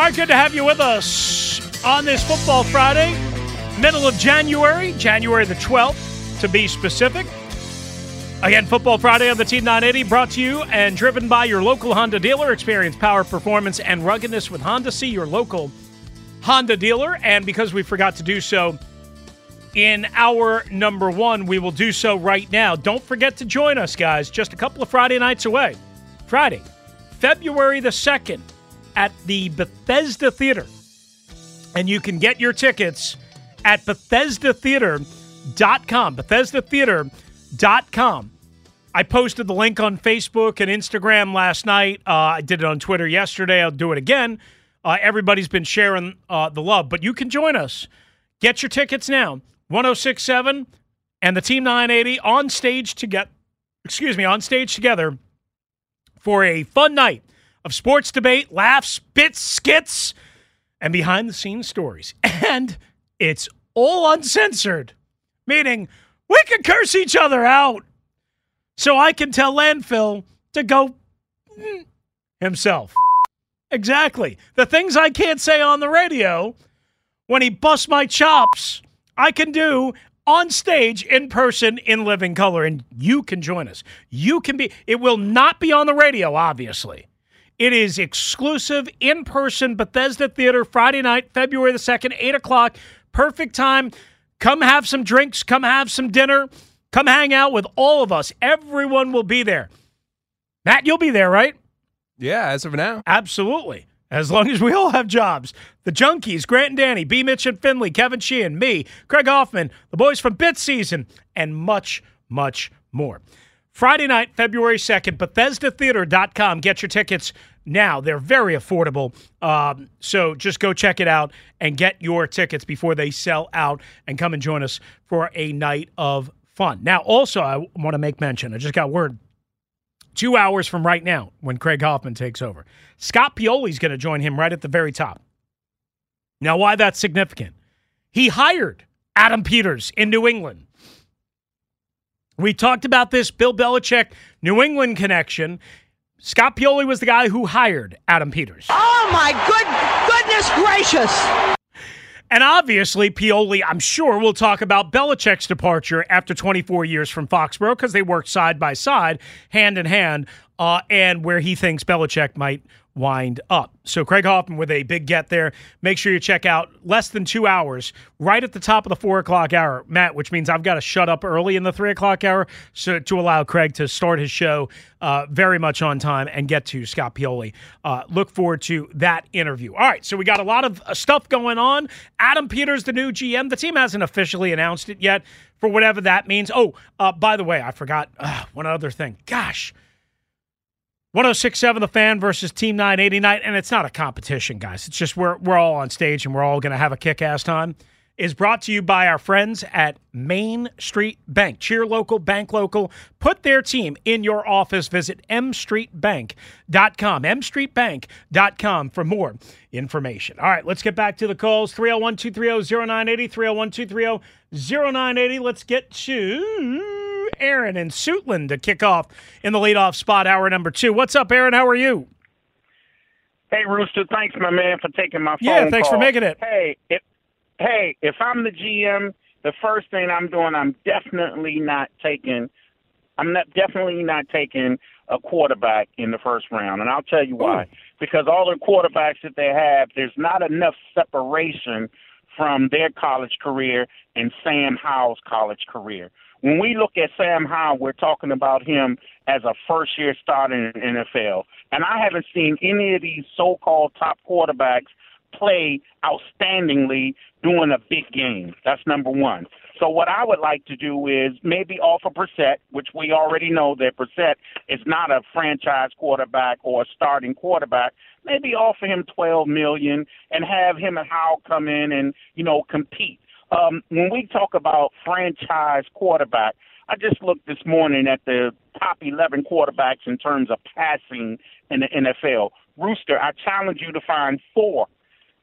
Right, good to have you with us on this Football Friday, middle of January, January the 12th, to be specific. Again, Football Friday on the Team 980 brought to you and driven by your local Honda dealer. Experience power, performance, and ruggedness with Honda. See your local Honda dealer. And because we forgot to do so in our number one, we will do so right now. Don't forget to join us, guys, just a couple of Friday nights away. Friday, February the 2nd at the Bethesda Theater. And you can get your tickets at BethesdaTheater.com. BethesdaTheater.com. I posted the link on Facebook and Instagram last night. Uh, I did it on Twitter yesterday. I'll do it again. Uh, everybody's been sharing uh, the love, but you can join us. Get your tickets now. 1067 and the Team 980 on stage to get, excuse me, on stage together for a fun night of sports debate, laughs, bits, skits, and behind the scenes stories. And it's all uncensored, meaning we can curse each other out. So I can tell Landfill to go himself. Exactly. The things I can't say on the radio when he busts my chops, I can do on stage in person in living color and you can join us. You can be it will not be on the radio obviously. It is exclusive in person Bethesda Theater Friday night, February the 2nd, 8 o'clock. Perfect time. Come have some drinks, come have some dinner, come hang out with all of us. Everyone will be there. Matt, you'll be there, right? Yeah, as of now. Absolutely. As long as we all have jobs. The Junkies, Grant and Danny, B. Mitch and Finley, Kevin Sheehan, me, Craig Hoffman, the boys from Bit Season, and much, much more. Friday night, February 2nd, BethesdaTheater.com. Get your tickets now. They're very affordable. Um, so just go check it out and get your tickets before they sell out and come and join us for a night of fun. Now, also, I want to make mention, I just got word two hours from right now when Craig Hoffman takes over. Scott Pioli's going to join him right at the very top. Now, why that's significant? He hired Adam Peters in New England. We talked about this Bill Belichick New England connection. Scott Pioli was the guy who hired Adam Peters. Oh my good goodness gracious! And obviously, Pioli, I'm sure, will talk about Belichick's departure after 24 years from Foxborough because they worked side by side, hand in hand, uh, and where he thinks Belichick might wind up. So Craig Hoffman with a big get there. Make sure you check out less than two hours, right at the top of the four o'clock hour, Matt. Which means I've got to shut up early in the three o'clock hour so to allow Craig to start his show uh, very much on time and get to Scott Pioli. Uh, look forward to that interview. All right, so we got a lot of uh, stuff going on. Adam Peters, the new GM. The team hasn't officially announced it yet, for whatever that means. Oh, uh, by the way, I forgot uh, one other thing. Gosh. 1067 The Fan versus Team 989, and it's not a competition, guys. It's just we're, we're all on stage and we're all going to have a kick ass time. Is brought to you by our friends at Main Street Bank. Cheer local, bank local. Put their team in your office. Visit mstreetbank.com. mstreetbank.com for more information. All right, let's get back to the calls. 301 230 0980. 301 230 0980. Let's get to Aaron in Suitland to kick off in the leadoff spot, hour number two. What's up, Aaron? How are you? Hey, Rooster. Thanks, my man, for taking my phone Yeah, thanks call. for making it. Hey, if, hey, if I'm the GM, the first thing I'm doing, I'm definitely not taking I'm not definitely not taking a quarterback in the first round, and I'll tell you why. Because all the quarterbacks that they have, there's not enough separation from their college career and Sam Howell's college career. When we look at Sam Howell, we're talking about him as a first year starter in the NFL. And I haven't seen any of these so called top quarterbacks play outstandingly during a big game. That's number one. So what I would like to do is maybe offer Brissett, which we already know that Brissett is not a franchise quarterback or a starting quarterback. Maybe offer him twelve million and have him and Howell come in and you know compete. Um, when we talk about franchise quarterback, I just looked this morning at the top 11 quarterbacks in terms of passing in the NFL. Rooster, I challenge you to find four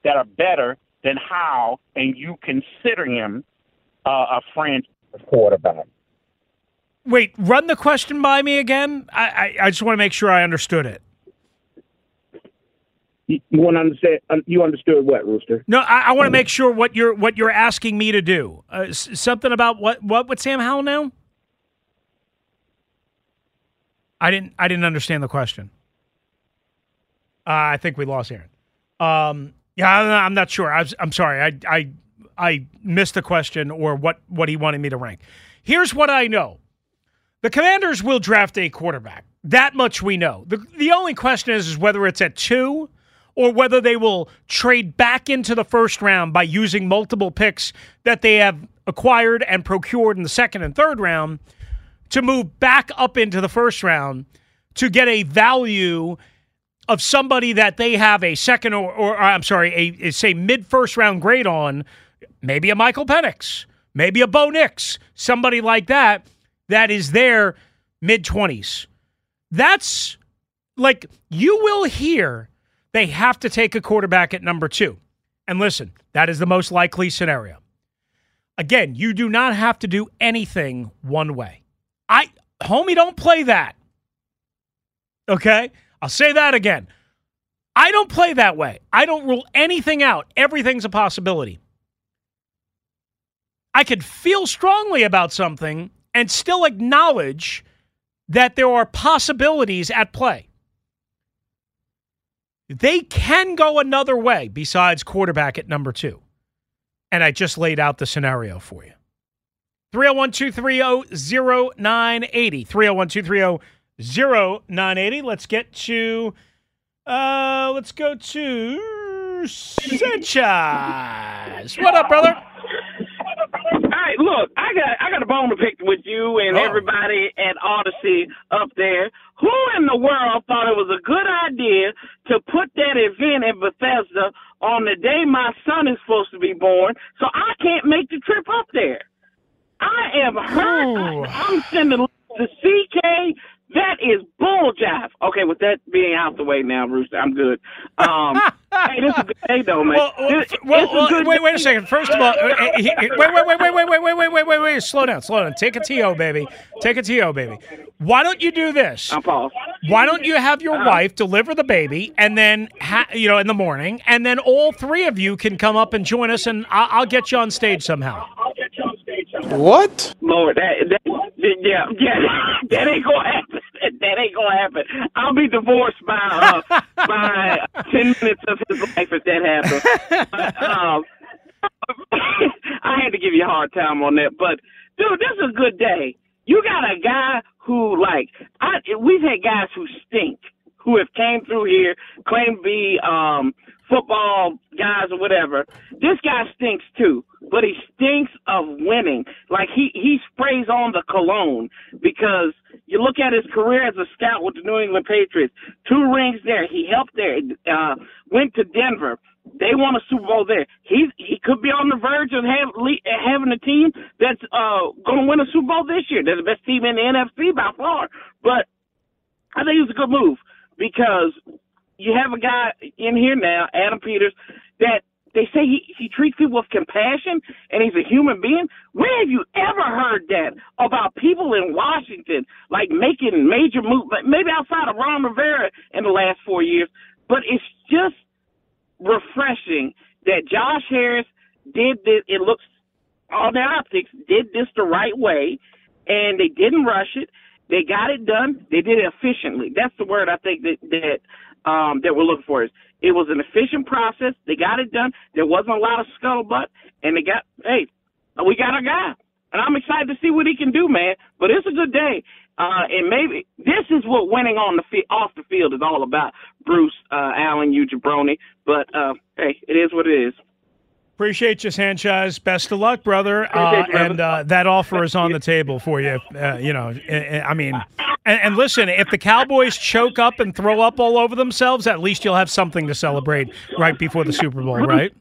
that are better than Howell, and you consider him uh, a franchise quarterback. Wait, run the question by me again. I, I, I just want to make sure I understood it. You, want to understand? You understood what, Rooster? No, I, I want to make sure what you're what you're asking me to do. Uh, s- something about what what with Sam Howell now? I didn't I didn't understand the question. Uh, I think we lost Aaron. Um, yeah, I'm not, I'm not sure. I I'm sorry. I I I missed the question or what what he wanted me to rank. Here's what I know: the Commanders will draft a quarterback. That much we know. the The only question is, is whether it's at two or whether they will trade back into the first round by using multiple picks that they have acquired and procured in the second and third round to move back up into the first round to get a value of somebody that they have a second or, or uh, I'm sorry, a, a say mid first round grade on, maybe a Michael Penix, maybe a Bo Nix, somebody like that, that is their mid 20s. That's like you will hear they have to take a quarterback at number two. And listen, that is the most likely scenario. Again, you do not have to do anything one way. I, homie, don't play that. Okay? I'll say that again. I don't play that way. I don't rule anything out. Everything's a possibility. I could feel strongly about something and still acknowledge that there are possibilities at play. They can go another way besides quarterback at number two. And I just laid out the scenario for you. 301 230 0980. 301 230 0980. Let's get to, uh, let's go to Sanchez. What up, brother? Look, I got I got a bone to pick with you and Oh. everybody at Odyssey up there. Who in the world thought it was a good idea to put that event in Bethesda on the day my son is supposed to be born, so I can't make the trip up there? I am hurt. I, I'm sending the CK. That is bull jive. Okay, with that being out the way now, Rooster, I'm good. Um, hey, this is a good day though, man. Well, well, This- well, it's a well, good wait, day. wait a second. First of all, uh, uh, wait, wait, wait, wait, wait, wait, wait, wait, wait, wait, wait, slow down, slow down. Take a TO, baby. Take a TO, baby. Why don't you do this? I'm paused. Why don't you have your wife deliver the baby and then, ha- you know, in the morning, and then all three of you can come up and join us, and I- I'll get you on stage somehow. What? Lord, that, that, yeah, yeah, that ain't gonna happen. That ain't gonna happen. I'll be divorced by uh, by ten minutes of his life if that happens. But, um, I had to give you a hard time on that, but dude, this is a good day. You got a guy who like I we've had guys who stink who have came through here, claim to be um football guys or whatever. This guy stinks too, but he stinks of winning. Like he he sprays on the cologne because you look at his career as a scout with the New England Patriots. Two rings there. He helped there. Uh, went to Denver. They won a Super Bowl there. He's he could be on the verge of have, having a team that's uh going to win a Super Bowl this year. They're the best team in the NFC by far. But I think it was a good move because you have a guy in here now, Adam Peters, that they say he, he treats people with compassion and he's a human being. Where have you ever heard that about people in Washington like making major moves, maybe outside of Ron Rivera in the last four years? But it's just refreshing that Josh Harris did this. It looks all the optics did this the right way, and they didn't rush it. they got it done. They did it efficiently. That's the word I think that that um, that we're looking for. Is it was an efficient process. They got it done. There wasn't a lot of scuttlebutt, and they got hey, we got a guy, and I'm excited to see what he can do, man. But it's a good day, uh, and maybe this is what winning on the fi- off the field is all about. Bruce uh, Allen, you jabroni, but uh, hey, it is what it is. Appreciate you, Sanchez. Best of luck, brother. Uh, and uh, that offer is on the table for you. Uh, you know, I mean, and, and, listen, if the Cowboys choke up and throw up all over themselves, at least you'll have something to celebrate right before the Super Bowl, right?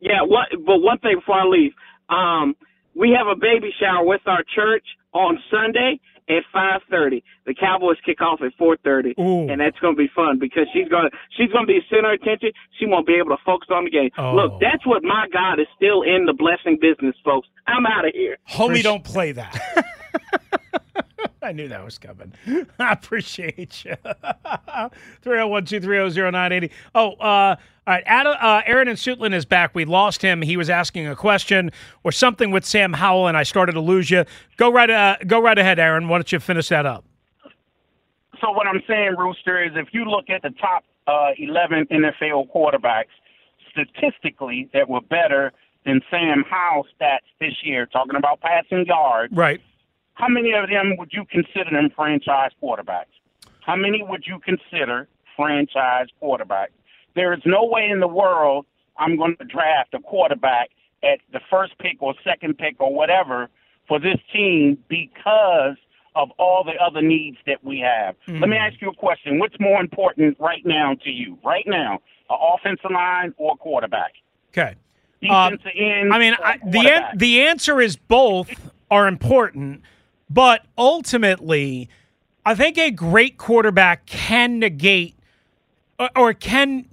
Yeah. What? But one thing before I leave, um, we have a baby shower with our church on Sunday, at 5:30. The Cowboys kick off at 4:30, and that's going to be fun because she's going to she's going to be center attention. She won't be able to focus on the game. Oh. Look, that's what my God is still in the blessing business, folks. I'm out of here. Homie, don't play that. I knew that was coming. I appreciate you. 301 230 0980. Oh, uh, all right, Adam, uh, Aaron and Suitland is back. We lost him. He was asking a question or something with Sam Howell, and I started to lose you. Go right, uh, go right ahead, Aaron. Why don't you finish that up? So what I'm saying, Rooster, is if you look at the top uh, 11 NFL quarterbacks statistically that were better than Sam Howell's stats this year, talking about passing yards, right? How many of them would you consider them franchise quarterbacks? How many would you consider franchise quarterbacks? There is no way in the world I'm going to draft a quarterback at the first pick or second pick or whatever for this team because of all the other needs that we have. Mm-hmm. Let me ask you a question. What's more important right now to you? Right now, an offensive line or quarterback? Okay. Defensive uh, end. I mean, I, the an- the answer is both are important, but ultimately, I think a great quarterback can negate or, or can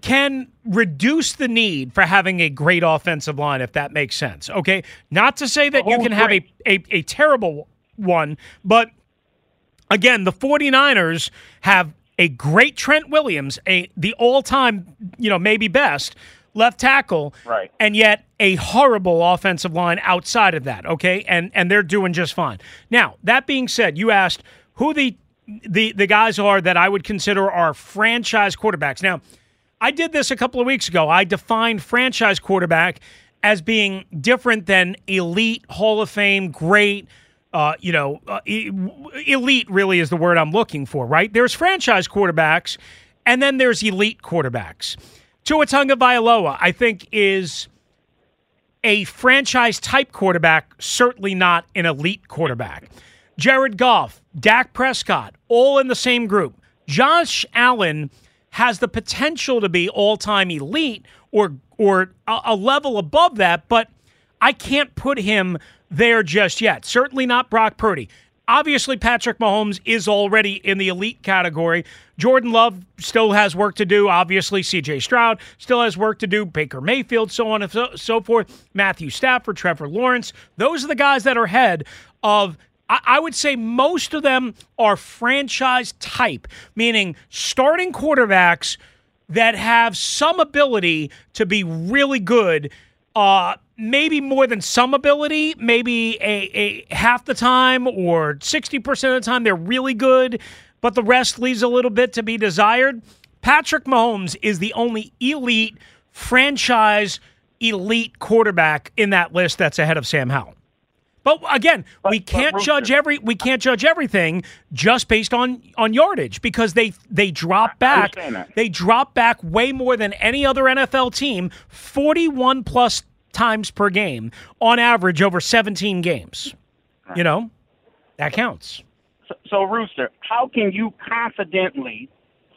can reduce the need for having a great offensive line, if that makes sense. Okay. Not to say that you oh, can have a, a, a terrible one, but again, the 49ers have a great Trent Williams, a the all-time, you know, maybe best left tackle, right. and yet a horrible offensive line outside of that, okay? And and they're doing just fine. Now, that being said, you asked who the the the guys are that I would consider are franchise quarterbacks. Now, I did this a couple of weeks ago. I defined franchise quarterback as being different than elite, Hall of Fame, great. Uh, you know, uh, elite really is the word I'm looking for, right? There's franchise quarterbacks, and then there's elite quarterbacks. Tua Tagovailoa, I think, is a franchise type quarterback, certainly not an elite quarterback. Jared Goff, Dak Prescott, all in the same group. Josh Allen has the potential to be all-time elite or or a, a level above that, but I can't put him there just yet. Certainly not Brock Purdy. Obviously, Patrick Mahomes is already in the elite category. Jordan Love still has work to do. Obviously, CJ Stroud still has work to do. Baker Mayfield, so on and so, so forth. Matthew Stafford, Trevor Lawrence. Those are the guys that are ahead of I would say most of them are franchise type, meaning starting quarterbacks that have some ability to be really good. Uh, maybe more than some ability, maybe a, a half the time or 60% of the time they're really good, but the rest leaves a little bit to be desired. Patrick Mahomes is the only elite franchise elite quarterback in that list that's ahead of Sam Howell. But again, but, we can't judge every we can't judge everything just based on on yardage because they they drop back they drop back way more than any other NFL team, 41 plus times per game on average over 17 games. Right. You know, that counts. So, so, Rooster, how can you confidently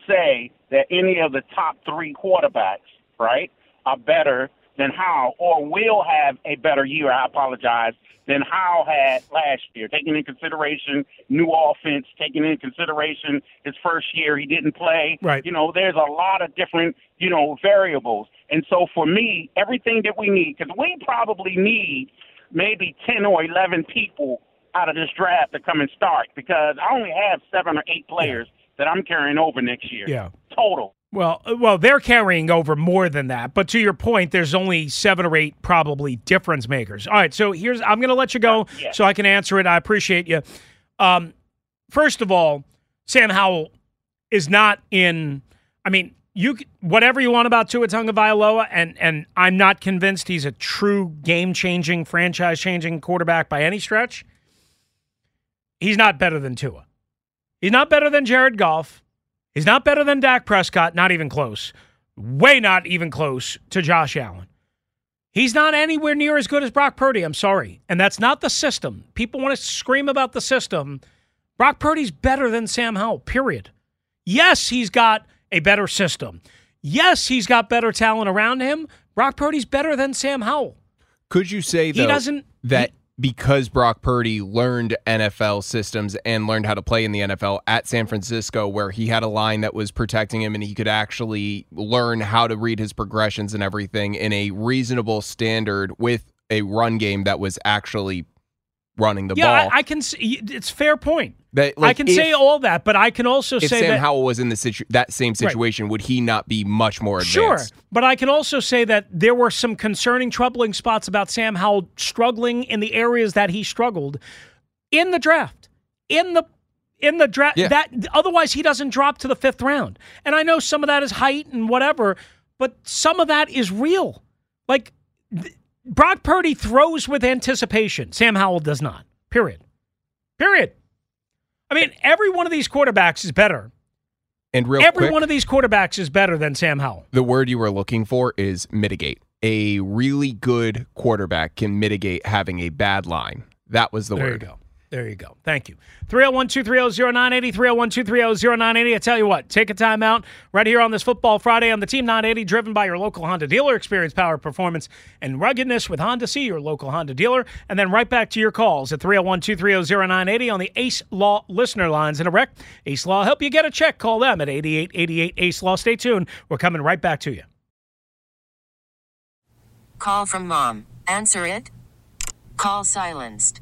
say that any of the top three quarterbacks, right, are better than Howell or will have a better year? I apologize than Howell had last year, taking in consideration new offense, taking in consideration his first year he didn't play. Right. You know, there's a lot of different, you know, variables. And so for me, everything that we need, because we probably need maybe 10 or 11 people out of this draft to come and start because I only have seven or eight players that I'm carrying over next year. Yeah. Total. Well, uh, well, they're carrying over more than that. But to your point, there's only seven or eight probably difference makers. All right, so here's I'm going to let you go yeah. so I can answer it. I appreciate you. Um, first of all, Sam Howell is not in. I mean, you whatever you want about Tua Tagovailoa, and and I'm not convinced he's a true game changing, franchise changing quarterback by any stretch. He's not better than Tua. He's not better than Jared Goff. He's not better than Dak Prescott. Not even close. Way not even close to Josh Allen. He's not anywhere near as good as Brock Purdy. I'm sorry, and that's not the system. People want to scream about the system. Brock Purdy's better than Sam Howell. Period. Yes, he's got a better system. Yes, he's got better talent around him. Brock Purdy's better than Sam Howell. Could you say though, he doesn't that because Brock Purdy learned NFL systems and learned how to play in the NFL at San Francisco, where he had a line that was protecting him and he could actually learn how to read his progressions and everything in a reasonable standard with a run game that was actually running the yeah, ball. I, I can see it's fair point. That, I can if, say all that, but I can also say. if say Sam that Howell was in the situ- that same situation, right. would he not be much more advanced? Sure, but I can also say that there were some concerning, troubling spots about Sam Howell struggling in the areas that he struggled in the draft, in the in the draft. Yeah. That otherwise he doesn't drop to the fifth round. And I know some of that is height and whatever, but some of that is real. Like th- Brock Purdy throws with anticipation. Sam Howell does not. Period. Period. I mean, every one of these quarterbacks is better. And real every quick, one of these quarterbacks is better than Sam Howell. The word you were looking for is mitigate. A really good quarterback can mitigate having a bad line. That was the there word. There you go. Thank you. 301 230 0980, 301 230 0980. I tell you what, take a time out right here on this Football Friday on the Team 980, driven by your local Honda dealer. Experience power, performance, and ruggedness with Honda. See your local Honda dealer. And then right back to your calls at 301 230 0980 on the Ace Law listener lines. In a wreck, Ace Law help you get a check. Call them at 8888 Ace Law. Stay tuned. We're coming right back to you. Call from mom. Answer it. Call silenced.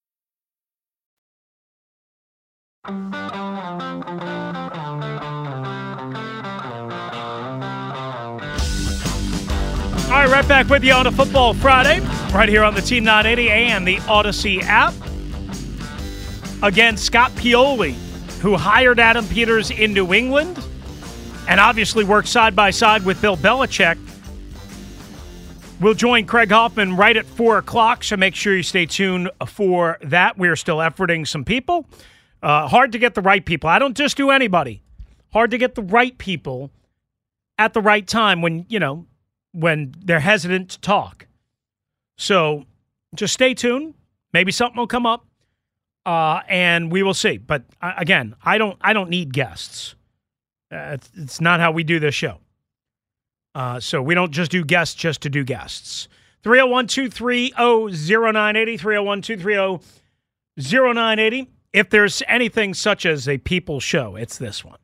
All right, right back with you on a Football Friday, right here on the Team 980 and the Odyssey app. Again, Scott Pioli, who hired Adam Peters in New England and obviously worked side by side with Bill Belichick, will join Craig Hoffman right at 4 o'clock, so make sure you stay tuned for that. We're still efforting some people. Uh, hard to get the right people. I don't just do anybody. Hard to get the right people at the right time when, you know, when they're hesitant to talk. So just stay tuned. Maybe something will come up, uh, and we will see. But uh, again, I don't I don't need guests. Uh, it's, it's, not how we do this show. Uh, so we don't just do guests just to do guests. 301 230 0980. 301 230 0980. If there's anything such as a people show, it's this one.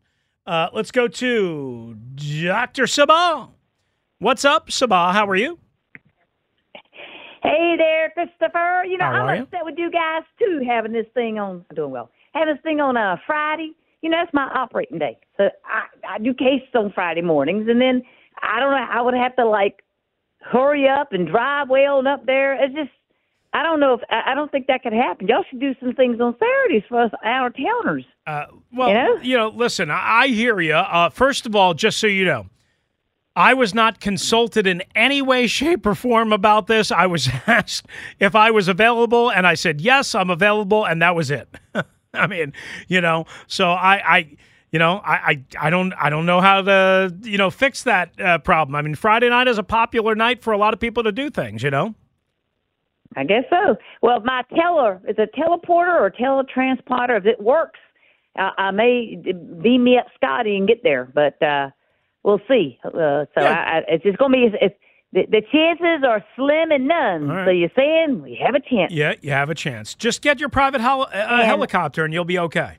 Uh, let's go to Dr. Sabah. What's up, Sabah? How are you? Hey there, Christopher. You know, I'm upset with you guys too having this thing on. I'm doing well. Having this thing on a uh, Friday. You know, that's my operating day. So I, I do cases on Friday mornings, and then I don't know. I would have to like hurry up and drive well and up there. It's just I don't know if I don't think that could happen. Y'all should do some things on Saturdays for us out of towners. Uh, well, You you know? know, listen, I, I hear you. Uh, first of all, just so you know, I was not consulted in any way, shape, or form about this. I was asked if I was available, and I said yes, I'm available, and that was it. I mean, you know, so I, I you know, I, I, I don't, I don't know how to, you know, fix that uh, problem. I mean, Friday night is a popular night for a lot of people to do things. You know. I guess so. Well, my teller is a teleporter or teletransporter. If it works, I, I may beam me up Scotty and get there, but uh, we'll see. Uh, so Yeah. I, I, it's just going to be. It's, the, the chances are slim and none. Right. So you're saying we have a chance. Yeah, you have a chance. Just get your private hel- uh, And- helicopter, and you'll be okay.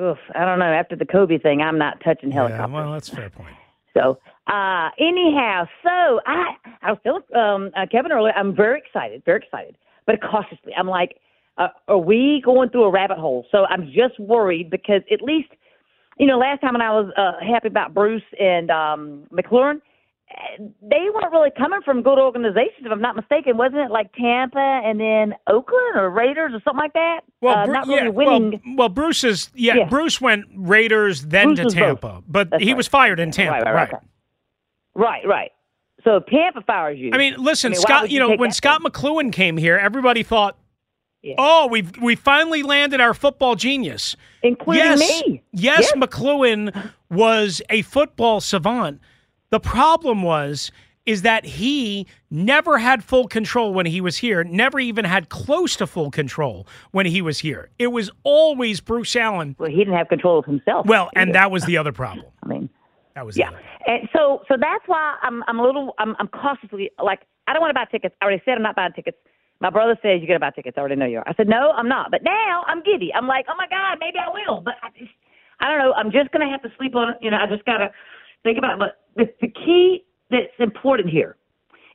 Oof, I don't know. After the Kobe thing, I'm not touching helicopters. Yeah, well, that's a fair point. So, uh, anyhow, so I, I was telling um, uh, Kevin earlier, I'm very excited, very excited, but cautiously. I'm like, uh, are we going through a rabbit hole? So I'm just worried because at least, you know, last time when I was uh, happy about Bruce and um, McLaurin, they weren't really coming from good organizations, if I'm not mistaken. Wasn't it like Tampa and then Oakland or Raiders or something like that? uh, Bru- not really yeah, winning. Well, well, Bruce is yeah, Yeah. Bruce went Raiders then Bruce to was both. Tampa, but That's he right. was fired in Tampa, Right, right, right, right, right. So Tampa fires you, I mean, listen, I mean, Scott. You you know, when Scot McCloughan came here, everybody thought, Yeah. "Oh, we've we finally landed our football genius." including yes, me. Yes, Yes. McCloughan was a football savant. The problem was is that he never had full control when he was here, never even had close to full control when he was here. It was always Bruce Allen. Well, he didn't have control of himself. Well, and that was the other problem. I mean, That was yeah. And so, so that's why I'm, I'm a little, I'm, I'm cautiously like, I don't want to buy tickets. I already said I'm not buying tickets. My brother says you're gonna buy tickets. I already know you are. I said no, I'm not. But now I'm giddy. I'm like, oh my god, maybe I will. But I just, I don't know. I'm just gonna have to sleep on it. You know, I just gotta think about it. But the, the key that's important here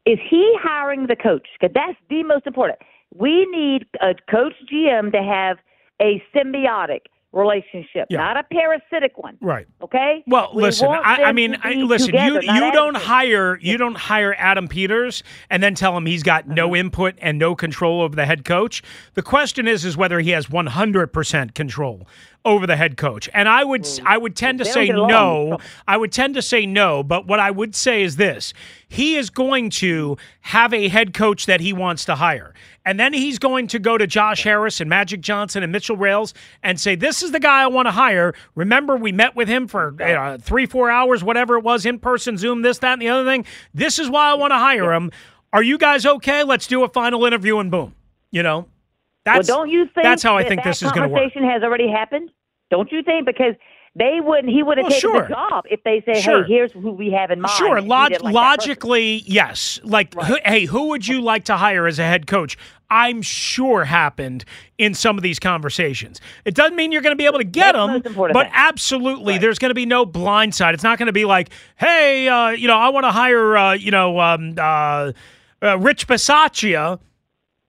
is he hiring the coach? Because that's the most important. We need a coach GM to have a symbiotic relationship, Yeah. not a parasitic one. Right. Okay. Well, We listen. I, I mean, I, listen. You together, not you don't hire you don't hire Adam Peters and then tell him he's got Uh-huh. no input and no control over the head coach. The question is, is whether he has one hundred percent control over the head coach. And I would I would tend to say no. I would tend to say no. But what I would say is this: he is going to have a head coach that he wants to hire. And then he's going to go to Josh Harris and Magic Johnson and Mitchell Rales and say, This is the guy I want to hire. Remember, we met with him for know, uh, three, four hours, whatever it was, in person, Zoom, this, that, and the other thing. This is why I want to hire him. Are you guys okay? Let's do a final interview and boom. You know? That's, well, don't you think that's how I that think that this is going to work. Conversation has already happened. Don't you think? Because they wouldn't. He would have Well, taken sure. the job if they say, Sure. "Hey, here's who we have in mind." Sure, log- like logically, yes. Like, who- hey, who would you like to hire as a head coach? I'm sure happened in some of these conversations. It doesn't mean you're going to be able to get That's them, but absolutely, there's going to be no blind side. It's not going to be like, hey, uh, you know, I want to hire, uh, you know, um, uh, uh, Rich Bisaccia,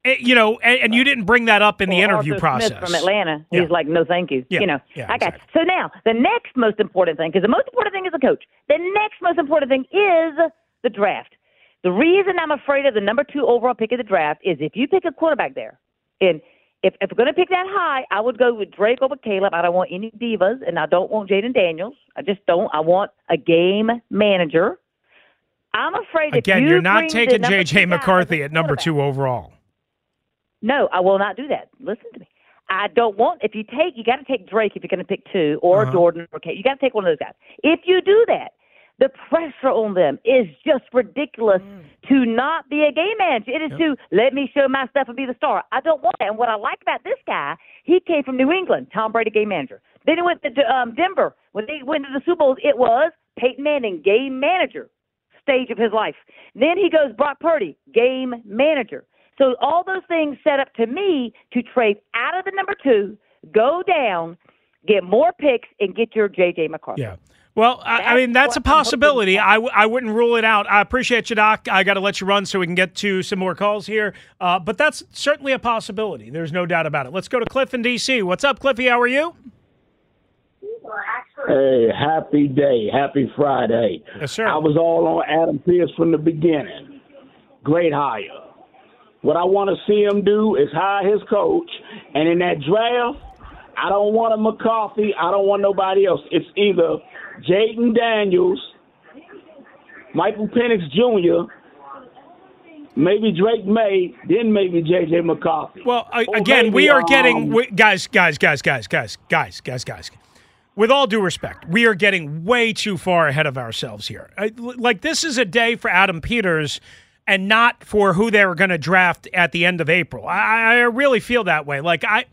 Eh, you know, and, and you didn't bring that up in the Or interview Arthur process. Smith from Atlanta. Yeah. He's like, no, thank you. Yeah. You know, Yeah, I got. So now the next most important thing, because the most important thing is the coach. The next most important thing is the draft. The reason I'm afraid of the number two overall pick of the draft is if you pick a quarterback there, and if, if we're going to pick that high, I would go with Drake over Caleb. I don't want any divas, and I don't want Jayden Daniels. I just don't. I want a game manager. I'm afraid Again, if you you're not taking J.J. McCarthy at number two overall. No, I will not do that. Listen to me. I don't want. If you take, you got to take Drake if you're going to pick two, or Uh-huh. Jordan, or Kate. You got to take one of those guys. If you do that, the pressure on them is just ridiculous. Mm. To not be a game manager, it is to let me show my stuff and be the star. I don't want that. And what I like about this guy, he came from New England, Tom Brady, game manager. Then he went to um, Denver. When they went to the Super Bowls, it was Peyton Manning, game manager stage of his life. Then he goes Brock Purdy, game manager. So all those things set up to me to trade out of the number two, go down, get more picks, and get your J.J. McCarthy. Yeah. Well, I, I mean, that's a what I'm possibility. I, w- I wouldn't rule it out. I appreciate you, Doc. I got to let you run so we can get to some more calls here. Uh, but that's certainly a possibility. There's no doubt about it. Let's go to Cliff in D.C. What's up, Cliffy? How are you? Hey, happy day, happy Friday. Yes, sir. I was all on Adam Pierce from the beginning. Great hire. What I want to see him do is hire his coach, and in that draft, I don't want a McCarthy. I don't want nobody else. It's either Jayden Daniels, Michael Penix Jr., maybe Drake Maye, then maybe J.J. McCarthy. Well, I, again, we are um, getting we, guys, guys, guys, guys, guys, guys, guys, guys. With all due respect, we are getting way too far ahead of ourselves here. I, like this is a day for Adam Peters, and not for who they were going to draft at the end of April. I, I really feel that way. Like I,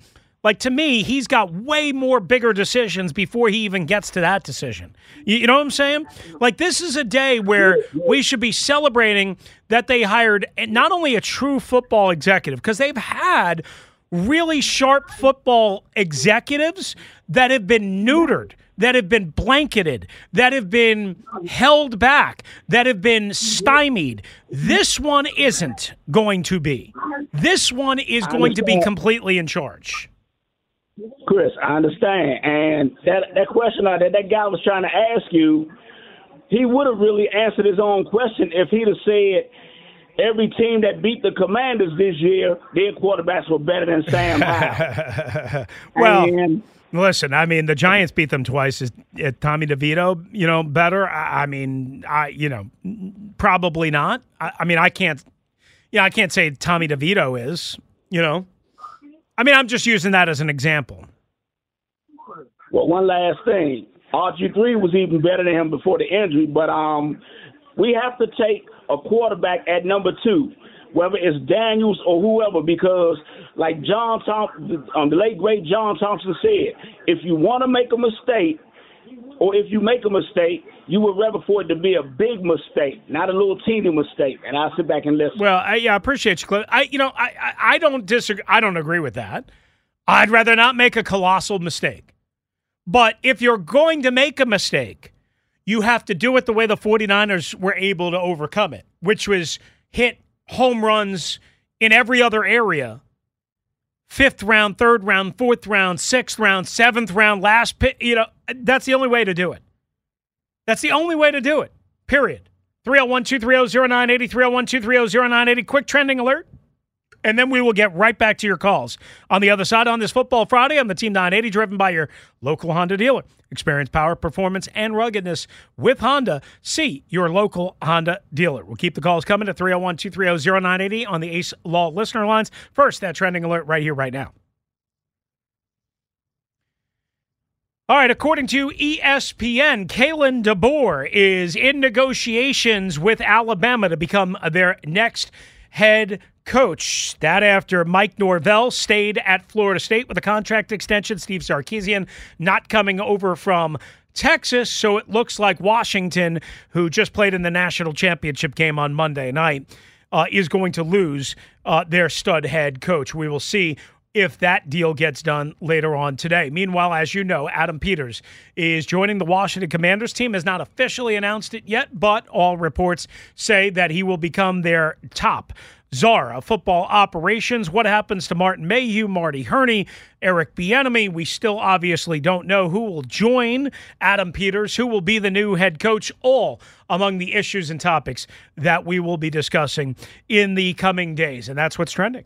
like to me, he's got way more bigger decisions before he even gets to that decision. You, you know what I'm saying? Like this is a day where we should be celebrating that they hired not only a true football executive because they've had really sharp football executives that have been neutered, that have been blanketed, that have been held back, that have been stymied. This one isn't going to be. This one is going to be completely in charge. Chris, I understand. And that that question uh, that that guy was trying to ask you, he would have really answered his own question if he'd have said every team that beat the Commanders this year, their quarterbacks were better than Sam Howell. well, And- listen, I mean, the Giants beat them twice. Is uh, Tommy DeVito, you know, better? I, I mean, I, you know, probably not. I, I mean, I can't, yeah, I can't say Tommy DeVito is, you know. I mean, I'm just using that as an example. Well, one last thing. RG three was even better than him before the injury, but um, we have to take a quarterback at number two, whether it's Daniels or whoever, because like John Thompson, um, the late great John Thompson said, if you want to make a mistake, or if you make a mistake, you would rather for it to be a big mistake, not a little teeny mistake. And I sit back and listen. Well, I, yeah, I appreciate you, Cliff. I, you know, I, I, I don't disagree. I don't agree with that. I'd rather not make a colossal mistake. But if you're going to make a mistake, you have to do it the way the 49ers were able to overcome it, which was hit home runs in every other area. Fifth round, third round, fourth round, sixth round, seventh round, last pit. You know, that's the only way to do it. That's the only way to do it. Period. 301 230 0980, 301 230 0980. Quick trending alert. And then we will get right back to your calls. On the other side, on this Football Friday, on the Team 980, driven by your local Honda dealer. Experience power, performance, and ruggedness with Honda. See your local Honda dealer. We'll keep the calls coming at 301 230 0980 on the Ace Law listener lines. First, that trending alert right here, right now. All right, according to ESPN, Kalen DeBoer is in negotiations with Alabama to become their next head coach. That after Mike Norvell stayed at Florida State with a contract extension. Steve Sarkisian not coming over from Texas. So it looks like Washington, who just played in the national championship game on Monday night, uh, is going to lose uh, their stud head coach. We will see if that deal gets done later on today. Meanwhile, as you know, Adam Peters is joining the Washington Commanders team, has not officially announced it yet, but all reports say that he will become their top czar of football operations. What happens to Martin Mayhew, Marty Hurney, Eric Bieniemy? We still obviously don't know who will join Adam Peters, who will be the new head coach, all among the issues and topics that we will be discussing in the coming days. And that's what's trending.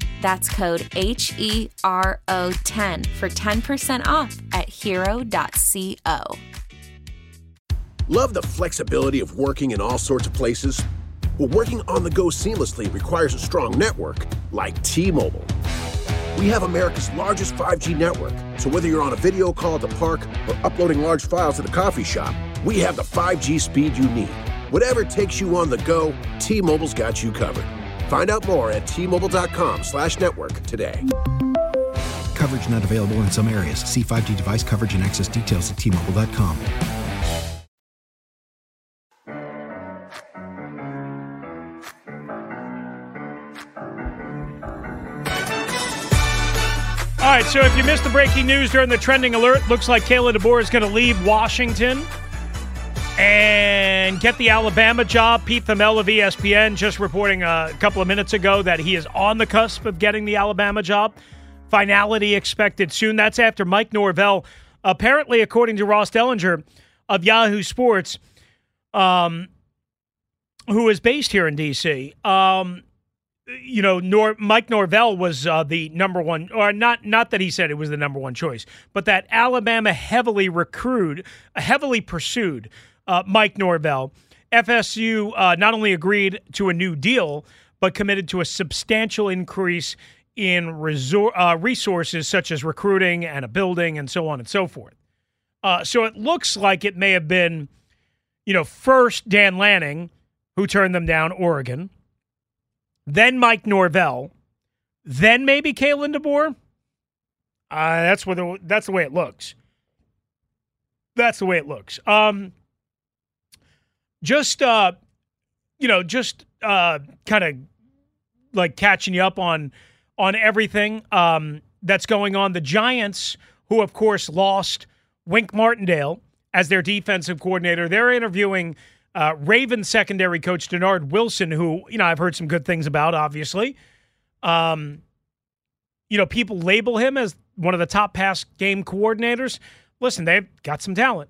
That's code H E R O 10 for 10% off at hero.co. Love the flexibility of working in all sorts of places? Well, working on the go seamlessly requires a strong network like T Mobile. We have America's largest 5G network, so whether you're on a video call at the park or uploading large files at a coffee shop, we have the 5G speed you need. Whatever takes you on the go, T Mobile's got you covered. Find out more at tmobile.com slash network today. Coverage not available in some areas. See 5G device coverage and access details at tmobile.com. All right, so if you missed the breaking news during the trending alert, looks like Kalen DeBoer is going to leave Washington and get the Alabama job. Pete Thamel of ESPN just reporting a couple of minutes ago that he is on the cusp of getting the Alabama job. Finality expected soon. That's after Mike Norvell, apparently, according to Ross Dellenger of Yahoo Sports, um, who is based here in D.C., um, you know, Nor- Mike Norvell was uh, the number one, or not not that he said it was the number one choice, but that Alabama heavily recruited, heavily pursued uh, Mike Norvell. FSU uh, not only agreed to a new deal, but committed to a substantial increase in resor- uh, resources such as recruiting and a building and so on and so forth. Uh, so it looks like it may have been, you know, first Dan Lanning, who turned them down, Oregon then Mike Norvell, then maybe Kalen DeBoer. Uh, that's what the, that's the way it looks. That's the way it looks. Um, just uh, you know, just uh, kind of like catching you up on on everything um, that's going on. The Giants, who of course lost Wink Martindale as their defensive coordinator, they're interviewing uh, Ravens secondary coach Dennard Wilson, who you know I've heard some good things about. Obviously, um, you know people label him as one of the top pass game coordinators. Listen, they've got some talent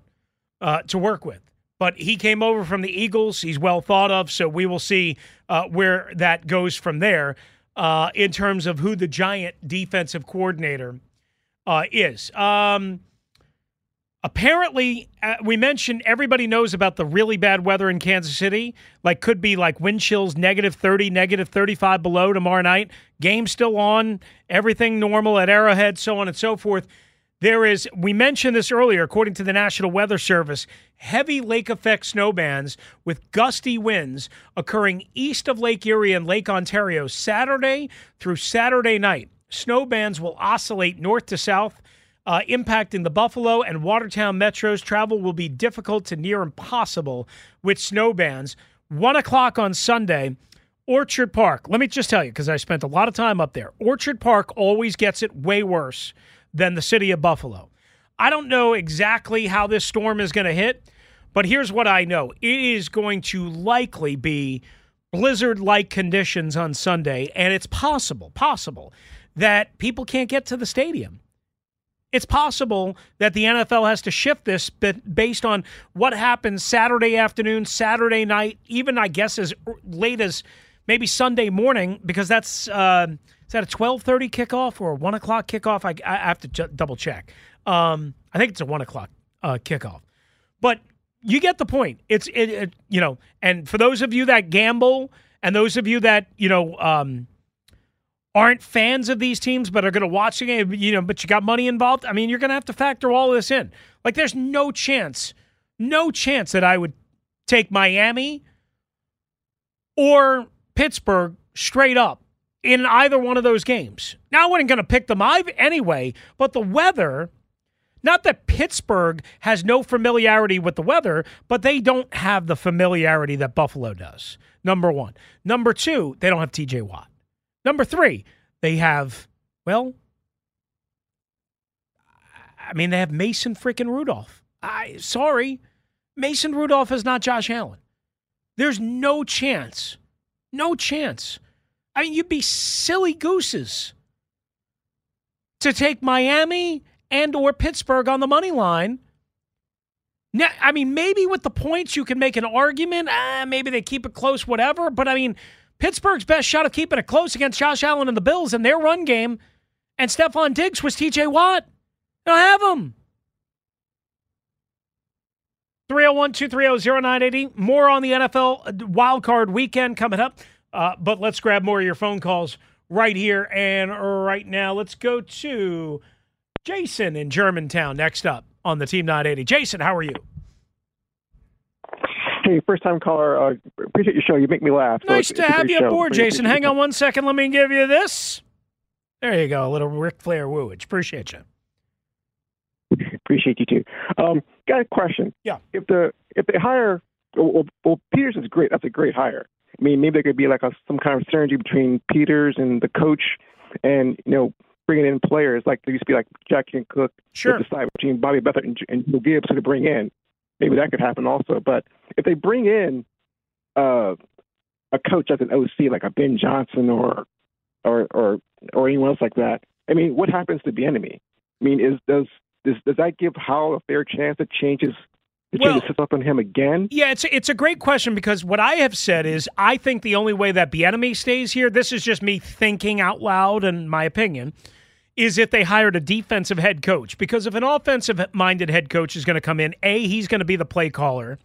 uh, to work with, but he came over from the Eagles. He's well thought of, so we will see uh, where that goes from there uh, in terms of who the Giant defensive coordinator uh, is. Um, apparently uh, we mentioned everybody knows about the really bad weather in Kansas City like could be like wind chills negative 30 negative 35 below tomorrow night game still on everything normal at Arrowhead so on and so forth there is we mentioned this earlier according to the National Weather Service heavy lake effect snow bands with gusty winds occurring east of Lake Erie and Lake Ontario Saturday through Saturday night snow bands will oscillate north to south uh, impacting the Buffalo and Watertown metros. Travel will be difficult to near impossible with snow bands. One o'clock on Sunday, Orchard Park. Let me just tell you, because I spent a lot of time up there. Orchard Park always gets it way worse than the city of Buffalo. I don't know exactly how this storm is going to hit, but here's what I know it is going to likely be blizzard like conditions on Sunday, and it's possible, possible that people can't get to the stadium it's possible that the NFL has to shift this based on what happens Saturday afternoon, Saturday night, even I guess as late as maybe Sunday morning, because that's uh, is that a twelve thirty kickoff or a one o'clock kickoff? I, I have to double check. Um, I think it's a one o'clock uh, kickoff, but you get the point. It's it, it, you know, and for those of you that gamble and those of you that you know. Um, aren't fans of these teams but are going to watch the game, you know, but you got money involved. I mean, you're going to have to factor all this in. Like, there's no chance no chance that I would take Miami or Pittsburgh straight up in either one of those games. Now, I wasn't going to pick them anyway, but the weather, not that Pittsburgh has no familiarity with the weather, but they don't have the familiarity that Buffalo does. Number one. Number two, they don't have TJ Watt. Number three, they have, well, I mean, they have Mason freaking Rudolph. I sorry. Mason Rudolph is not Josh Allen. There's no chance. No chance. I mean, you'd be silly gooses to take Miami and or Pittsburgh on the money line. Now, I mean, maybe with the points you can make an argument. Ah, maybe they keep it close, whatever. But I mean, Pittsburgh's best shot of keeping it close against Josh Allen and the Bills in their run game, and Stefon Diggs was T.J. Watt. They don't have him. 301 230 0980. More on the NFL wildcard weekend coming up. Uh, but let's grab more of your phone calls right here and right now. Let's go to Jason in Germantown next up on the Team 980. Jason, how are you? Hey, first time caller. Uh, appreciate your show. You make me laugh. So nice to have you aboard, Jason. Hang on one second. Let me give you this. There you go. A little Ric Flair wooage. Appreciate you. Appreciate you too. Um, got a question. Yeah. If the if they hire, well, well, Peters is great. That's a great hire. I mean, maybe there could be like a, some kind of synergy between Peters and the coach, and you know, bringing in players like there used to be like Jack Kent Cooke. Sure. Decide between Bobby Beathard and, and Joe Gibbs to bring in. Maybe that could happen also. But if they bring in uh, a coach as an OC, like a Ben Johnson or or or or anyone else like that, I mean, what happens to Bieniemy? I mean, is does does, does that give Howell a fair chance to change his to well, change the on him again? Yeah, it's it's a great question because what I have said is I think the only way that Bieniemy stays here. This is just me thinking out loud and my opinion. Is if they hired a defensive head coach because if an offensive minded head coach is going to come in, a he's going to be the play caller.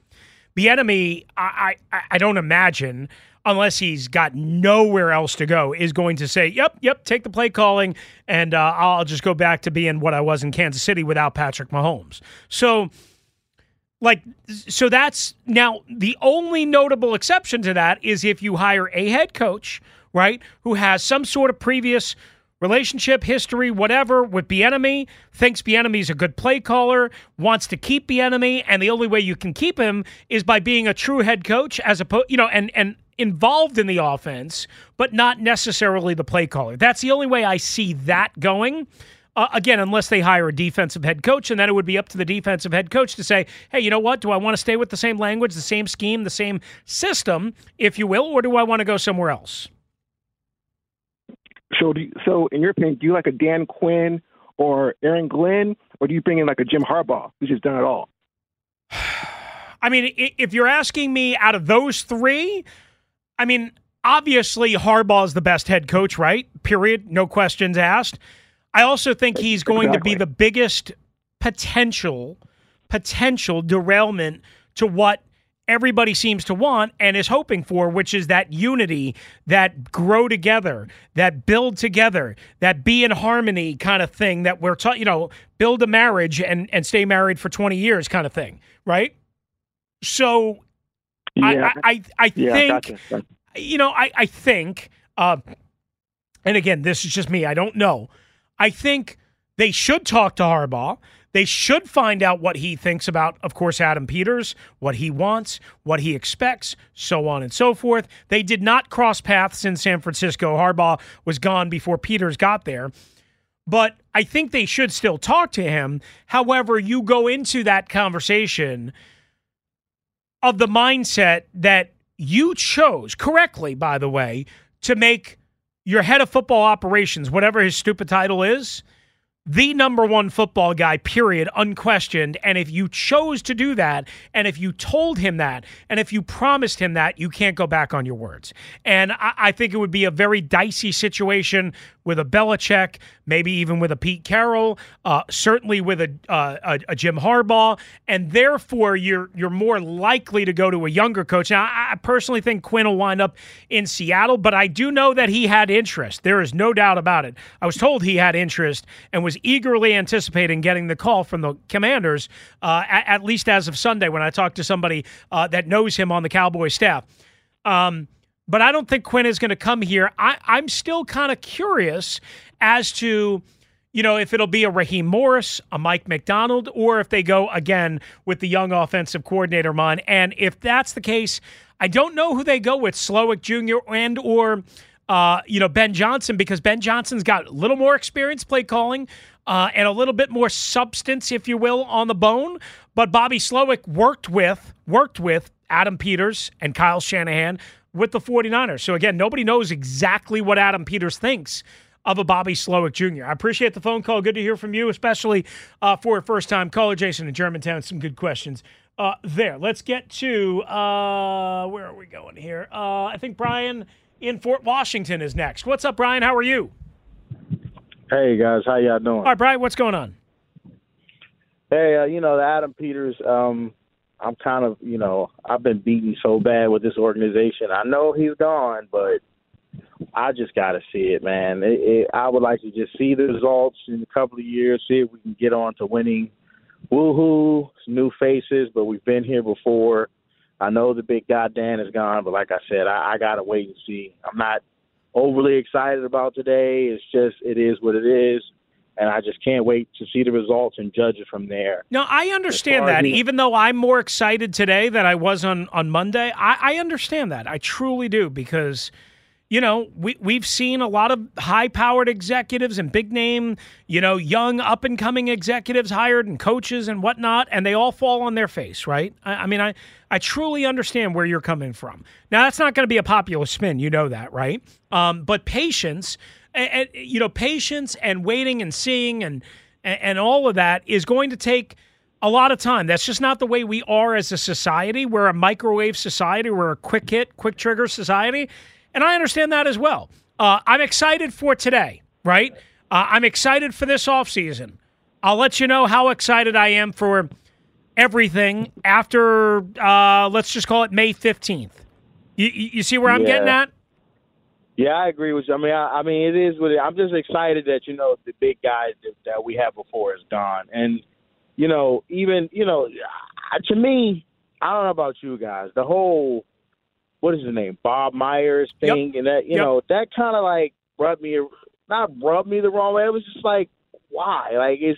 Bieniemy, I, I I don't imagine unless he's got nowhere else to go, is going to say, "Yep, yep, take the play calling, and uh, I'll just go back to being what I was in Kansas City without Patrick Mahomes." So, like, so that's now the only notable exception to that is if you hire a head coach, right, who has some sort of previous relationship, history, whatever with Bieniemy, thinks Bieniemy's a good play caller, wants to keep Bieniemy, and the only way you can keep him is by being a true head coach as opposed, you know, and and involved in the offense, but not necessarily the play caller. That's the only way I see that going. Uh, again, unless they hire a defensive head coach, and then it would be up to the defensive head coach to say, hey, you know what? Do I want to stay with the same language, the same scheme, the same system, if you will, or do I want to go somewhere else? So, you, so in your opinion, do you like a Dan Quinn or Aaron Glenn, or do you bring in like a Jim Harbaugh who's just done it all? I mean, if you're asking me out of those three, I mean, obviously Harbaugh is the best head coach, right? Period. No questions asked. I also think he's going exactly. to be the biggest potential potential derailment to what everybody seems to want and is hoping for, which is that unity, that grow together, that build together, that be in harmony kind of thing that we're taught, you know, build a marriage and, and stay married for 20 years kind of thing, right? So yeah. I, I, I yeah, think, gotcha. Gotcha. you know, I, I think, uh, and again, this is just me. I don't know. I think they should talk to Harbaugh. They should find out what he thinks about, of course, Adam Peters, what he wants, what he expects, so on and so forth. They did not cross paths in San Francisco. Harbaugh was gone before Peters got there. But I think they should still talk to him. However, you go into that conversation of the mindset that you chose correctly, by the way, to make your head of football operations, whatever his stupid title is, the number one football guy, period, unquestioned. And if you chose to do that, and if you told him that, and if you promised him that, you can't go back on your words. And I, I think it would be a very dicey situation with a Belichick, maybe even with a Pete Carroll, uh, certainly with a, uh, a, a Jim Harbaugh, and therefore you're you're more likely to go to a younger coach. Now, I personally think Quinn will wind up in Seattle, but I do know that he had interest. There is no doubt about it. I was told he had interest and was eagerly anticipating getting the call from the Commanders, uh, at, at, least as of Sunday when I talked to somebody uh, that knows him on the Cowboy staff. Um, but I don't think Quinn is going to come here. I, I'm still kind of curious as to you know, if it'll be a Raheem Morris, a Mike Macdonald, or if they go again with the young offensive coordinator mind. And if that's the case, I don't know who they go with, Slowik Jr. and or uh, you know Ben Johnson, because Ben Johnson's got a little more experience play calling. Uh, and a little bit more substance, if you will, on the bone. But Bobby Slowik worked with worked with Adam Peters and Kyle Shanahan with the 49ers. So again, nobody knows exactly what Adam Peters thinks of a Bobby Slowik Jr. I appreciate the phone call. Good to hear from you, especially uh, for a first time caller. Jason in Germantown, some good questions. Uh, there. Let's get to uh, where are we going here? Uh, I think Brian in Fort Washington is next. What's up, Brian? How are you? Hey guys, how y'all doing? All right, Brian. What's going on? Hey, uh, you know the Adam Peters. Um, I'm kind of, you know, I've been beaten so bad with this organization. I know he's gone, but I just got to see it, man. It, it, I would like to just see the results in a couple of years, see if we can get on to winning. Woohoo, new faces, but we've been here before. I know the big guy Dan is gone, but like I said, I, I got to wait and see. I'm not overly excited about today. It's just it is what it is and I just can't wait to see the results and judge it from there. No, I understand that. even though I'm more excited today than I was on on Monday, I, I understand that. I truly do because you know, we, we've seen a lot of high powered executives and big name, you know, young up and coming executives hired and coaches and whatnot, and they all fall on their face, right? I, I mean, I, I truly understand where you're coming from. Now, that's not going to be a popular spin. You know that, right? Um, but patience, and, you know, patience and waiting and seeing and, and, and all of that is going to take a lot of time. That's just not the way we are as a society. We're a microwave society, we're a quick hit, quick trigger society and I understand that as well. Uh, I'm excited for today, right? Uh, I'm excited for this offseason. I'll let you know how excited I am for everything after, uh, let's just call it May 15th. You, you see where I'm yeah. getting at? Yeah, I agree with you. I mean, I, I mean, it is what it, I'm just excited that you know the big guys that, that we had before is gone, and you know, even you know, to me, I don't know about you guys. The whole what is his name, Bob Myers thing, yep. and that you yep. know that kind of like rubbed me not rubbed me the wrong way. It was just like why? Like is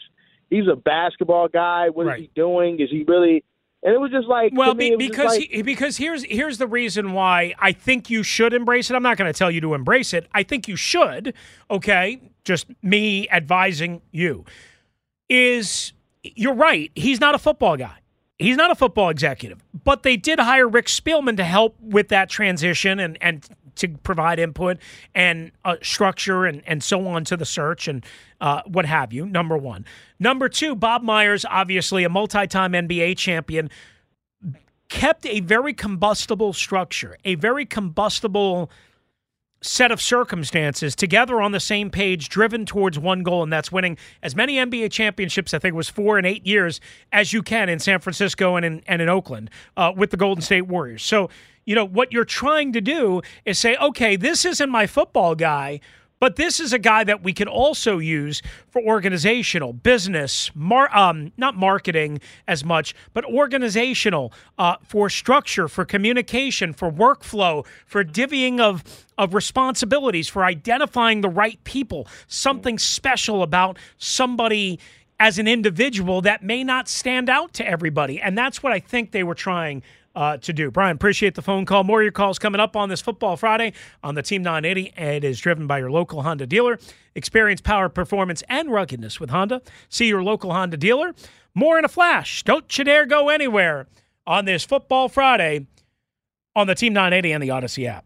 he's a basketball guy. What right. is he doing? Is he really? And it was just like well, me, because like, he, because here's here's the reason why I think you should embrace it. I'm not going to tell you to embrace it. I think you should. Okay, just me advising you is you're right. He's not a football guy. He's not a football executive, but they did hire Rick Spielman to help with that transition and, and to provide input and uh, structure and, and so on to the search and uh, what have you. Number one. Number two, Bob Myers, obviously a multi time NBA champion, kept a very combustible structure, a very combustible set of circumstances together on the same page, driven towards one goal, and that's winning as many NBA championships, I think it was four and eight years, as you can in San Francisco and in, and in Oakland uh, with the Golden State Warriors. So, you know, what you're trying to do is say, okay, this isn't my football guy, but this is a guy that we could also use for organizational, business, mar- um, not marketing as much, but organizational, uh, for structure, for communication, for workflow, for divvying of, of responsibilities, for identifying the right people, something special about somebody as an individual that may not stand out to everybody. And that's what I think they were trying uh, to do. Brian, appreciate the phone call. More of your calls coming up on this Football Friday on the Team 980. and It is driven by your local Honda dealer. Experience power, performance, and ruggedness with Honda. See your local Honda dealer. More in a flash. Don't you dare go anywhere on this Football Friday on the Team 980 and the Audacy app.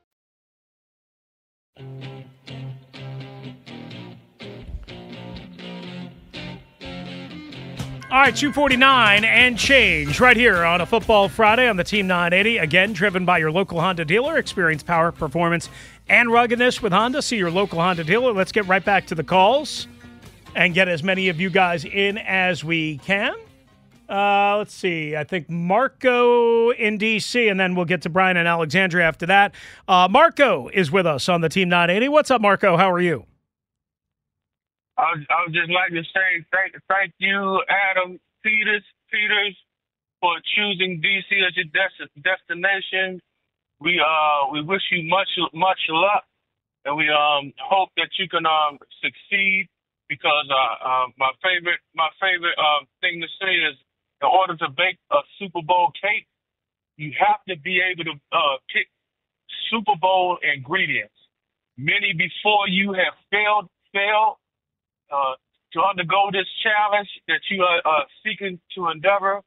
All right, 249 and change right here on a Football Friday on the Team 980. Again, driven by your local Honda dealer. Experience power, performance, and ruggedness with Honda. See your local Honda dealer. Let's get right back to the calls and get as many of you guys in as we can. Uh, let's see. I think Marco in DC, and then we'll get to Brian and Alexandria after that. Uh, Marco is with us on the Team 980. What's up, Marco? How are you? I would, I would just like to say thank thank you, Adam Peters Peters, for choosing DC as your des- destination. We uh we wish you much much luck, and we um hope that you can um succeed. Because uh, uh my favorite my favorite uh, thing to say is, in order to bake a Super Bowl cake, you have to be able to uh, pick Super Bowl ingredients. Many before you have failed failed to undergo this challenge that you are uh, seeking to endeavor.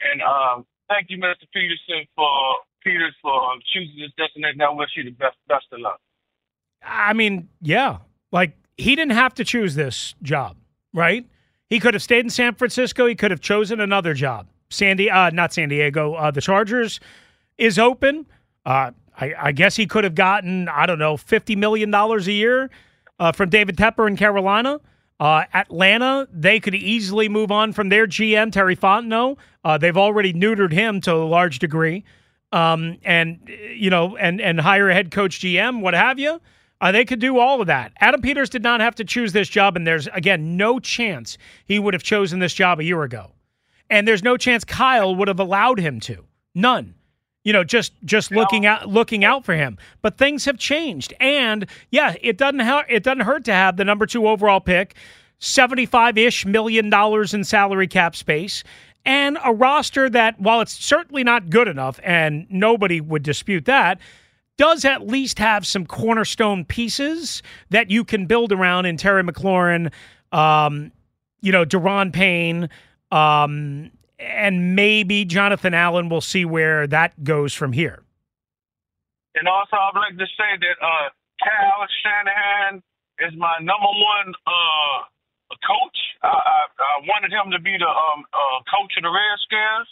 And um, thank you, Mr. Peterson, for Peters for um, choosing this destination. I wish you the best best of luck. I mean, yeah. Like, he didn't have to choose this job, right? He could have stayed in San Francisco. He could have chosen another job. Sandy, uh, not San Diego. Uh, the Chargers is open. Uh, I, I guess he could have gotten, I don't know, $50 million a year uh, from David Tepper in Carolina. Uh, Atlanta, they could easily move on from their GM, Terry Fontenot. Uh, they've already neutered him to a large degree. Um, and, you know, and, and hire a head coach GM, what have you. Uh, they could do all of that. Adam Peters did not have to choose this job, and there's, again, no chance he would have chosen this job a year ago. And there's no chance Kyle would have allowed him to. None you know just just looking out looking out for him. But things have changed. And yeah it doesn't hurt it doesn't hurt to have the number 2 overall pick 75ish million dollars in salary cap space and a roster that while it's certainly not good enough and nobody would dispute that does at least have some cornerstone pieces that you can build around in Terry McLaurin um, you know Daron Payne um, and maybe Jonathan Allen. We'll see where that goes from here. And also, I'd like to say that uh, Cal Shanahan is my number one uh, coach. I, I, I wanted him to be the um, uh, coach of the Redskins,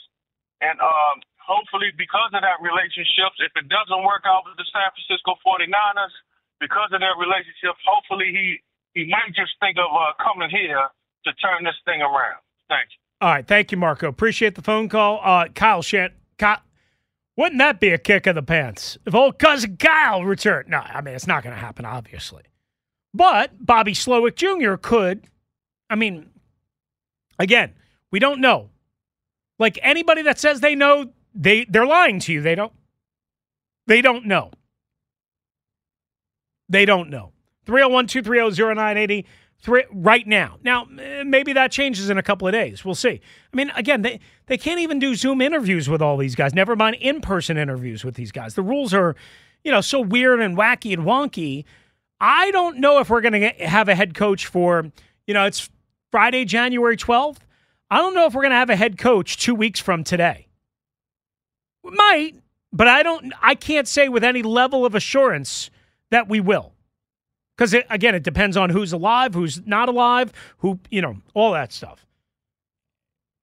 and um, hopefully, because of that relationship, if it doesn't work out with the San Francisco 49ers, because of that relationship, hopefully he he might just think of uh, coming here to turn this thing around. Thank you. All right, thank you, Marco. Appreciate the phone call. Uh, Kyle Shant, Kyle, wouldn't that be a kick of the pants if old cousin Kyle returned? No, I mean it's not going to happen, obviously. But Bobby Slowik Jr. could. I mean, again, we don't know. Like anybody that says they know, they they're lying to you. They don't. They don't know. They don't know. 301 230 0980 three, right now. Now, maybe that changes in a couple of days. We'll see. I mean, again, they, they can't even do Zoom interviews with all these guys, never mind in person interviews with these guys. The rules are, you know, so weird and wacky and wonky. I don't know if we're going to have a head coach for, you know, it's Friday, January 12th. I don't know if we're going to have a head coach two weeks from today. We might, but I don't, I can't say with any level of assurance that we will because again, it depends on who's alive, who's not alive, who you know, all that stuff,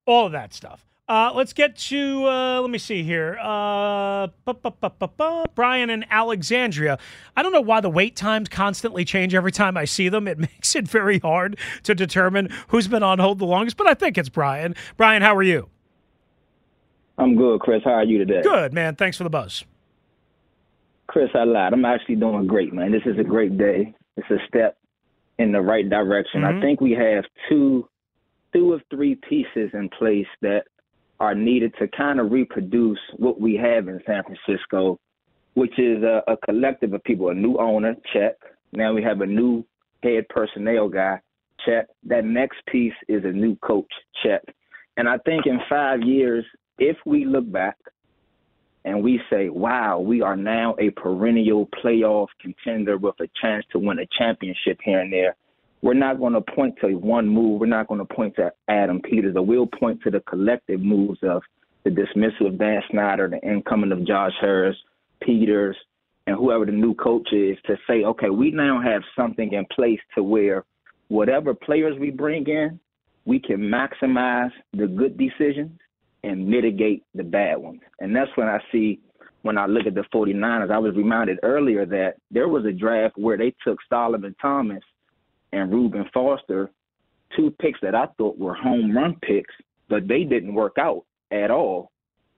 all of that stuff. Uh, let's get to, uh, let me see here. Uh, bu- bu- bu- bu- bu- Brian and Alexandria. I don't know why the wait times constantly change every time I see them. It makes it very hard to determine who's been on hold the longest, but I think it's Brian. Brian, how are you? I'm good, Chris. How are you today? Good, man. Thanks for the buzz. Chris, I lied. I'm actually doing great, man. This is a great day. It's a step in the right direction. Mm-hmm. I think we have two two of three pieces in place that are needed to kind of reproduce what we have in San Francisco, which is a, a collective of people, a new owner, check. Now we have a new head personnel guy, check. That next piece is a new coach, check. And I think in five years, if we look back and we say, wow, we are now a perennial playoff contender with a chance to win a championship here and there, we're not going to point to one move. We're not going to point to Adam Peters, we'll point to the collective moves of the dismissal of Dan Snyder, the incoming of Josh Harris, Peters, and whoever the new coach is to say, okay, we now have something in place to where whatever players we bring in, we can maximize the good decisions and mitigate the bad ones. And that's when I see when I look at the 49ers, I was reminded earlier that there was a draft where they took Solomon Thomas and Reuben Foster, two picks that I thought were home run picks, but they didn't work out at all.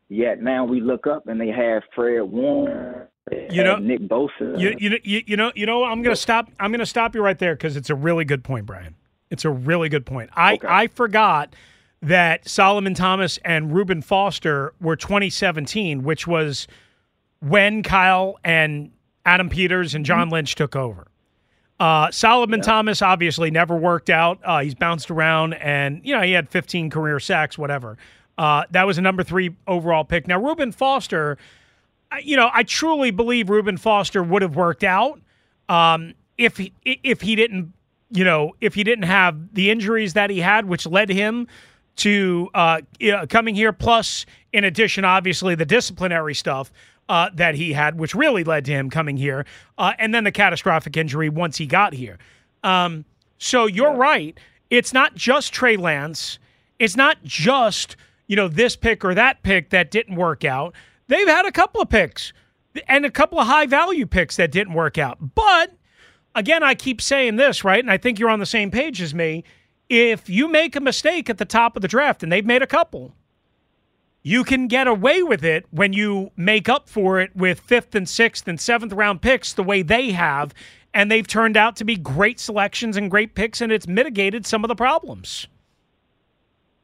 Yet now we look up and they have Fred Warner, You know- Nick Bosa. You, you, know- you, you know, you know, I'm going to stop. I'm to stop you right there because it's a really good point, Brian. It's a really good point. I, I forgot that Solomon Thomas and Reuben Foster were 2017, which was when Kyle and Adam Peters and John Lynch took over. Uh, Solomon Thomas obviously never worked out. Uh, he's bounced around, and you know he had 15 career sacks, whatever. Uh, that was a number three overall pick. Now Reuben Foster, I- you know, I truly believe Reuben Foster would have worked out um, if he, if he didn't, you know, if he didn't have the injuries that he had, which led him to uh, coming here. Plus, in addition, obviously the disciplinary stuff uh, that he had, which really led to him coming here, uh, and then the catastrophic injury once he got here. Um, so you're right. It's not just Trey Lance. It's not just you know this pick or that pick that didn't work out. They've had a couple of picks and a couple of high value picks that didn't work out. But again, I keep saying this, right? And I think you're on the same page as me. If you make a mistake at the top of the draft, and they've made a couple, you can get away with it when you make up for it with fifth and sixth and seventh round picks the way they have. And they've turned out to be great selections and great picks, and it's mitigated some of the problems.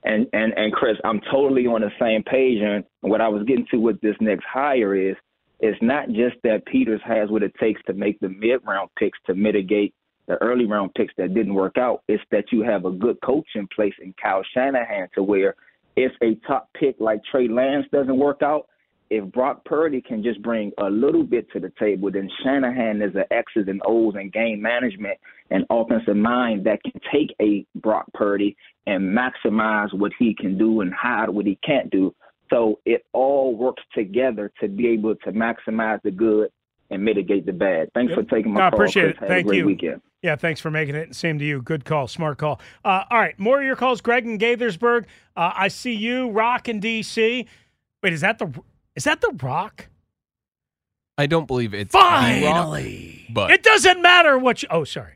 And and and Chris, I'm totally on the same page. And what I was getting to with this next hire is, it's not just that Peters has what it takes to make the mid round picks to mitigate the early round picks that didn't work out. It's that you have a good coach in place in Kyle Shanahan to where if a top pick like Trey Lance doesn't work out, if Brock Purdy can just bring a little bit to the table, then Shanahan is an X's and O's and game management and offensive mind that can take a Brock Purdy and maximize what he can do and hide what he can't do. So it all works together to be able to maximize the good and mitigate the bad. Thanks for taking my No, I call. appreciate Chris. it. Have Thank a great you. weekend. Yeah, thanks for making it. Same to you. Good call. Smart call. Uh, all right, more of your calls. Greg in Gaithersburg. Uh, I see you. Rock in DC. Wait, is that the is that the Rock? I don't believe it's the Rock, Finally, but it doesn't matter what you. Oh, sorry.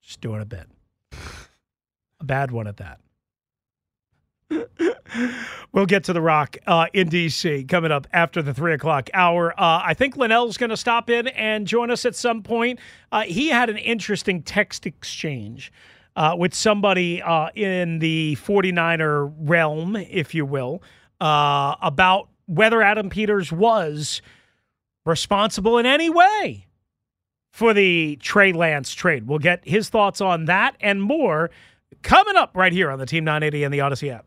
Just doing a bit. A bad one at that. we'll get to the Rock uh, in DC coming up after the three o'clock hour. Uh, I think Linnell's going to stop in and join us at some point. Uh, he had an interesting text exchange uh, with somebody uh, in the 49er realm, if you will, uh, about whether Adam Peters was responsible in any way for the Trey Lance trade. We'll get his thoughts on that and more coming up right here on the Team 980 and the Audacy app.